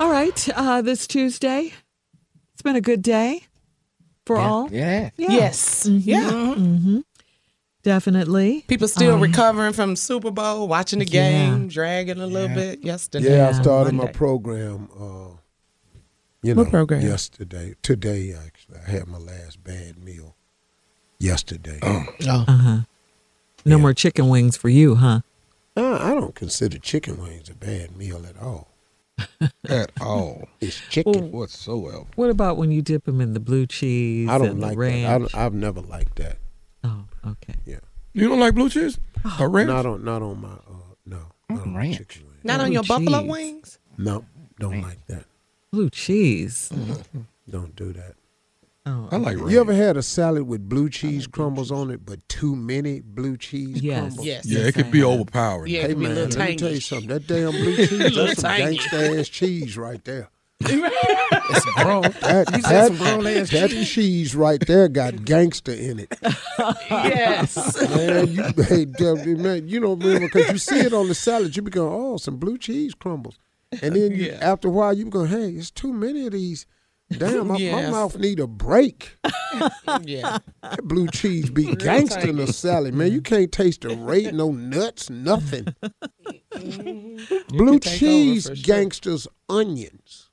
All right, uh, this Tuesday, it's been a good day for all. Yeah. Yes. Mhm. Yeah. hmm Definitely. People still Um, recovering from Super Bowl, watching the Yeah. game, dragging a little bit yesterday. Yeah, I started my program. Uh, you know, program? yesterday, today actually, I had my last bad meal. Yesterday. Oh. Uh-huh. No more chicken wings for you, huh? Uh, I don't consider chicken wings a bad meal at all. at all. It's chicken. whatsoever. What about when you dip them in the blue cheese I don't and like the ranch? that. I don't, I've never liked that. Oh, okay. Yeah. You don't like blue cheese? Or ranch? Not on, not on my. Uh, no. Not on ranch. chicken wings. Not on Blue your buffalo wings? No, don't like that. Blue cheese. Don't do that. Oh, I like ranch. You ever had a salad with blue cheese crumbles on it, but too many blue cheese Yes. crumbles? Yes. yeah, Yes, it could I be have. overpowering. Yeah, it Hey be a man, little let me tell you tangy. something. That damn blue cheese, that's some tangy. gangsta ass cheese right there. It's grown. That, You said that, some grown ass that cheese. cheese right there got gangster in it. yes. Man, you, hey, man, you don't remember because you see it on the salad, you be going, oh, some blue cheese crumbles. And then you, after a while, you be going, hey, it's too many of these. Damn, my, my mouth need a break. yeah. That blue cheese be gangster in the salad, man. You can't taste the rate, no nuts, nothing. blue can take over cheese sure. gangsters onions.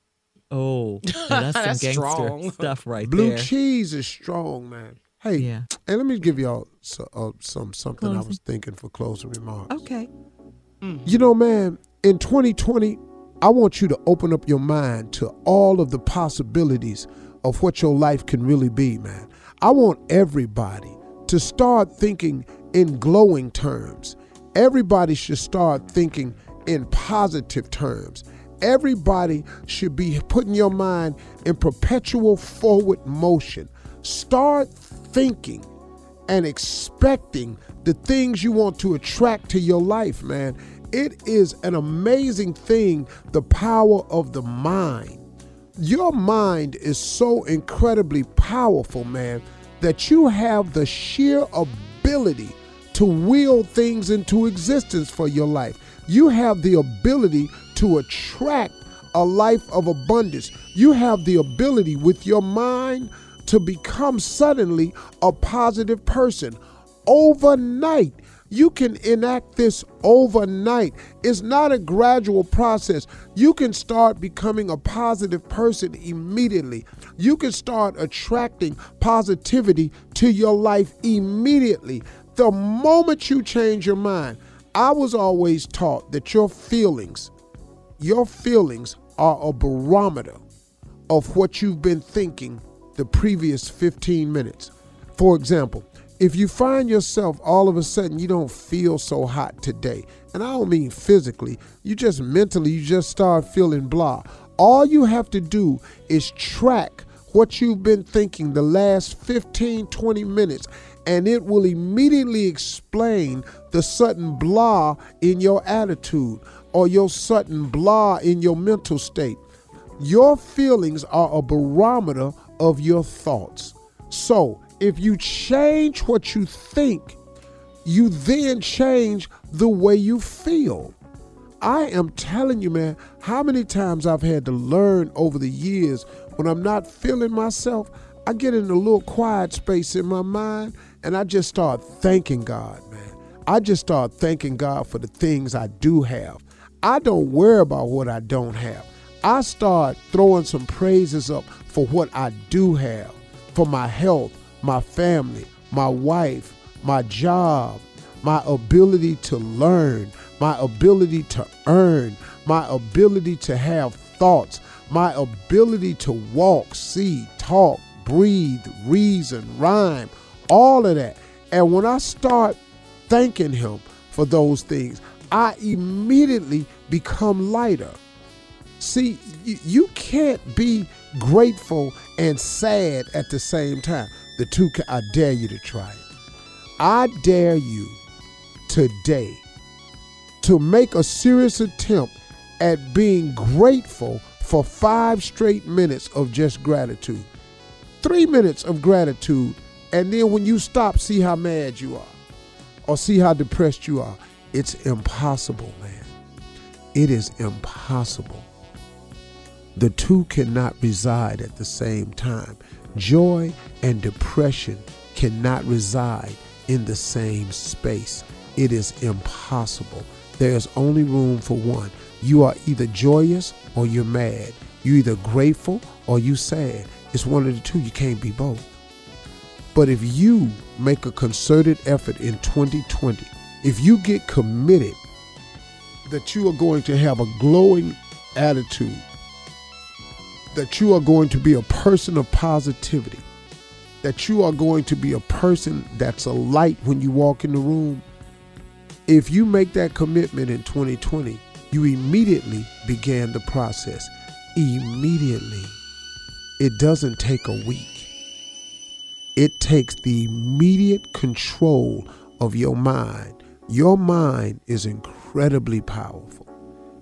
Oh, now that's some That's gangster strong. stuff right Blue there. Blue cheese is strong, man. Hey, Yeah. and let me give y'all so, uh, some something I was thinking for closing remarks. Okay. You know, man, in 2020, I want you to open up your mind to all of the possibilities of what your life can really be, man. I want everybody to start thinking in glowing terms. Everybody should start thinking in positive terms. Everybody should be putting your mind in perpetual forward motion. Start thinking and expecting the things you want to attract to your life, man. It is an amazing thing, the power of the mind. Your mind is so incredibly powerful, man, that you have the sheer ability to will things into existence for your life. You have the ability to attract a life of abundance. You have the ability with your mind to become suddenly a positive person overnight. You can enact this overnight. It's not a gradual process. You can start becoming a positive person immediately. You can start attracting positivity to your life immediately. The moment you change your mind, I was always taught that your feelings, your feelings are a barometer of what you've been thinking the previous 15 minutes. For example, if you find yourself all of a sudden you don't feel so hot today, and I don't mean physically, you just mentally, you just start feeling blah. All you have to do is track what you've been thinking the last 15, 20 minutes, and it will immediately explain the sudden blah in your attitude or your sudden blah in your mental state. Your feelings are a barometer of your thoughts. So, if you change what you think, you then change the way you feel. I am telling you, man, how many times I've had to learn over the years when I'm not feeling myself, I get in a little quiet space in my mind and I just start thanking God, man. I just start thanking God for the things I do have. I don't worry about what I don't have. I start throwing some praises up for what I do have, for my health, my family, my wife, my job, my ability to learn, my ability to earn, my ability to have thoughts, my ability to walk, see, talk, breathe, reason, rhyme, all of that. And when I start thanking Him for those things, I immediately become lighter. See, you can't be grateful and sad at the same time. The two, can, I dare you to try it. I dare you today to make a serious attempt at being grateful for five straight minutes of just gratitude. Three minutes of gratitude, and then when you stop, see how mad you are or see how depressed you are. It's impossible, man. It is impossible. The two cannot reside at the same time. Joy and depression cannot reside in the same space. It is impossible. There is only room for one. You are either joyous or you're mad. You're either grateful or you sad. It's one of the two. You can't be both. But if you make a concerted effort in 2020, if you get committed that you are going to have a glowing attitude, that you are going to be a person of positivity, that you are going to be a person that's a light when you walk in the room, if you make that commitment in 2020, you immediately began the process. Immediately. It doesn't take a week. It takes the immediate control of your mind. Your mind is incredibly powerful.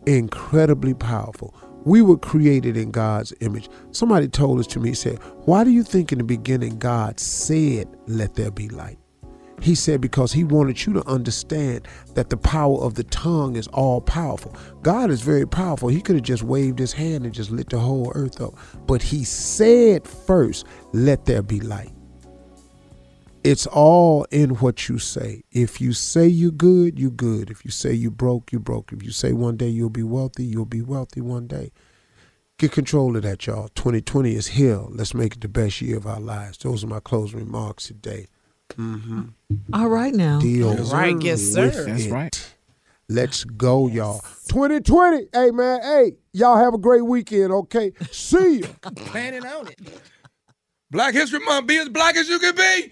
Incredibly powerful. We were created in God's image. Somebody told us to me, he said, Why do you think in the beginning God said, Let there be light? He said, Because he wanted you to understand that the power of the tongue is all powerful. God is very powerful. He could have just waved his hand and just lit the whole earth up. But he said first, Let there be light. It's all in what you say. If you say you're good, you're good. If you say you broke, you broke. If you say one day you'll be wealthy, you'll be wealthy one day. Get control of that, y'all. 2020 is here. Let's make it the best year of our lives. Those are my closing remarks today. Mm-hmm. All right now. Deal All right, yes, sir. with That's it. right. Let's go, y'all. 2020. Hey, man. Hey, y'all have a great weekend, okay? See you. Planning on it. Black History Month, be as black as you can be.